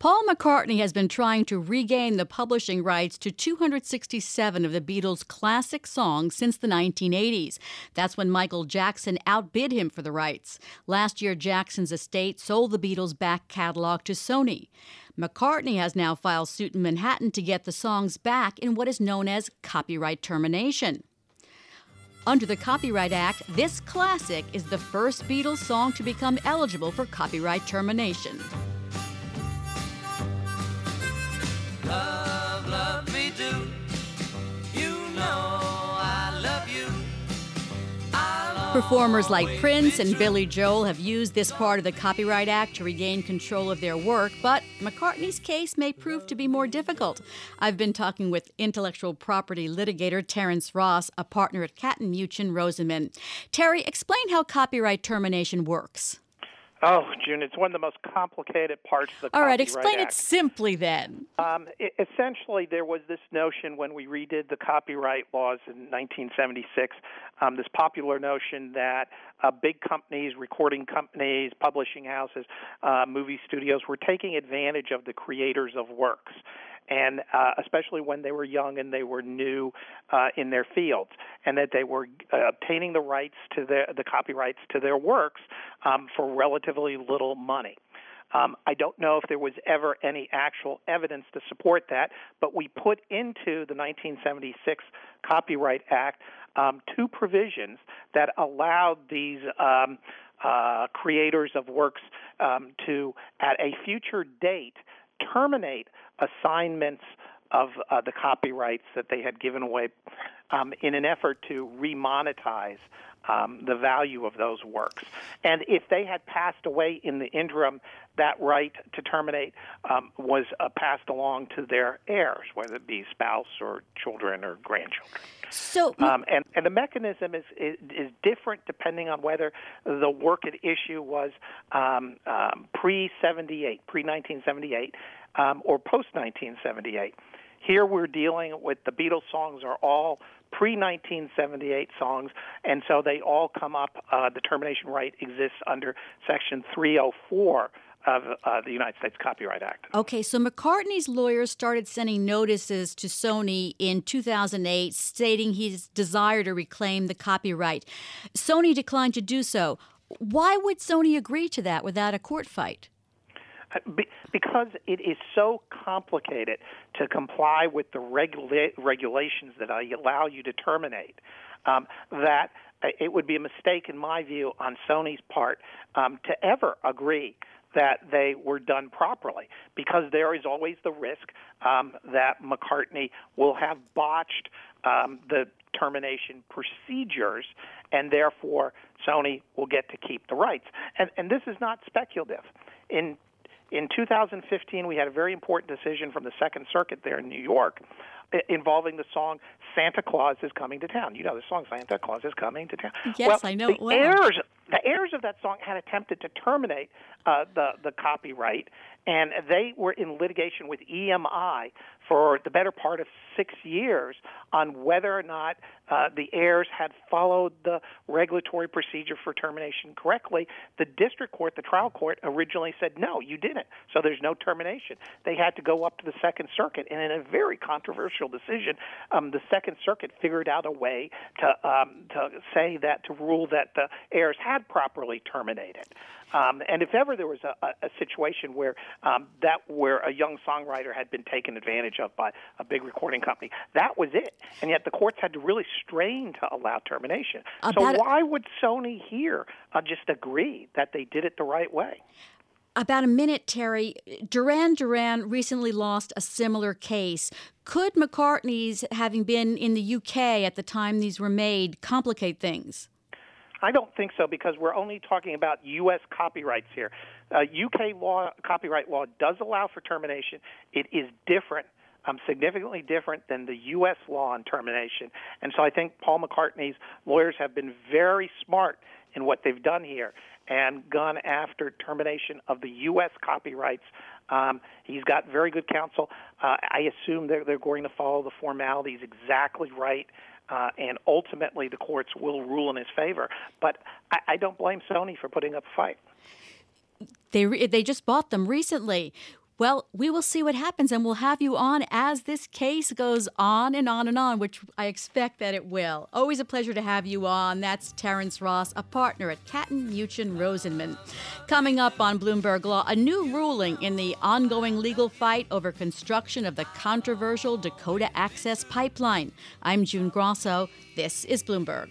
Paul McCartney has been trying to regain the publishing rights to 267 of the Beatles' classic songs since the 1980s. That's when Michael Jackson outbid him for the rights. Last year, Jackson's estate sold the Beatles' back catalog to Sony. McCartney has now filed suit in Manhattan to get the songs back in what is known as copyright termination. Under the Copyright Act, this classic is the first Beatles song to become eligible for copyright termination. Performers like Prince and Billy Joel have used this part of the Copyright Act to regain control of their work, but McCartney's case may prove to be more difficult. I've been talking with intellectual property litigator Terence Ross, a partner at Katten Muchin Rosenman. Terry, explain how copyright termination works. Oh, June, it's one of the most complicated parts of the All right, explain Act. it simply then. Um, it, essentially, there was this notion when we redid the copyright laws in 1976, um, this popular notion that uh, big companies, recording companies, publishing houses, uh, movie studios were taking advantage of the creators of works and uh, especially when they were young and they were new uh, in their fields, and that they were uh, obtaining the rights to their the copyrights to their works um, for relatively little money. Um, I don't know if there was ever any actual evidence to support that, but we put into the 1976 Copyright Act um, two provisions that allowed these um, uh, creators of works um, to, at a future date, terminate assignments of uh, the copyrights that they had given away um, in an effort to remonetize um, the value of those works. And if they had passed away in the interim, that right to terminate um, was uh, passed along to their heirs, whether it be spouse or children or grandchildren. So, um, and and the mechanism is, is, is different depending on whether the work at issue was um, um, pre seventy eight, pre nineteen seventy eight, um, or post 1978. Here we're dealing with the Beatles songs are all pre 1978 songs, and so they all come up. Uh, the termination right exists under Section 304 of uh, the United States Copyright Act. Okay, so McCartney's lawyers started sending notices to Sony in 2008 stating his desire to reclaim the copyright. Sony declined to do so. Why would Sony agree to that without a court fight? Because it is so complicated to comply with the regula- regulations that allow you to terminate um, that it would be a mistake, in my view, on Sony's part um, to ever agree that they were done properly because there is always the risk um, that McCartney will have botched um, the termination procedures and therefore Sony will get to keep the rights. And, and this is not speculative. In in 2015, we had a very important decision from the Second Circuit there in New York involving the song "Santa Claus is Coming to Town." You know the song "Santa Claus is Coming to Town." Yes, well, I know. The well. heirs, the heirs of that song had attempted to terminate uh, the the copyright, and they were in litigation with EMI for the better part of six years on whether or not uh, the heirs had followed the regulatory procedure for termination correctly. The district court, the trial court, originally said, no, you didn't. So there's no termination. They had to go up to the Second Circuit. And in a very controversial decision, um, the Second Circuit figured out a way to, um, to say that, to rule that the heirs had properly terminated. Um, and if ever there was a, a, a situation where um, that where a young songwriter had been taken advantage of by a big recording company, that was it. And yet the courts had to really strain to allow termination. About so why would Sony here uh, just agree that they did it the right way? About a minute, Terry. Duran Duran recently lost a similar case. Could McCartney's having been in the UK at the time these were made complicate things? I don't think so because we're only talking about U.S. copyrights here. Uh, UK law, copyright law, does allow for termination. It is different, um, significantly different than the U.S. law on termination. And so I think Paul McCartney's lawyers have been very smart in what they've done here and gone after termination of the U.S. copyrights. Um, he's got very good counsel. Uh, I assume they're, they're going to follow the formalities exactly right uh, and ultimately the courts will rule in his favor. But I, I don't blame Sony for putting up a fight. They re- they just bought them recently. Well, we will see what happens and we'll have you on as this case goes on and on and on, which I expect that it will. Always a pleasure to have you on. That's Terence Ross, a partner at Katten Muchin Rosenman. Coming up on Bloomberg Law, a new ruling in the ongoing legal fight over construction of the controversial Dakota Access Pipeline. I'm June Grasso. This is Bloomberg.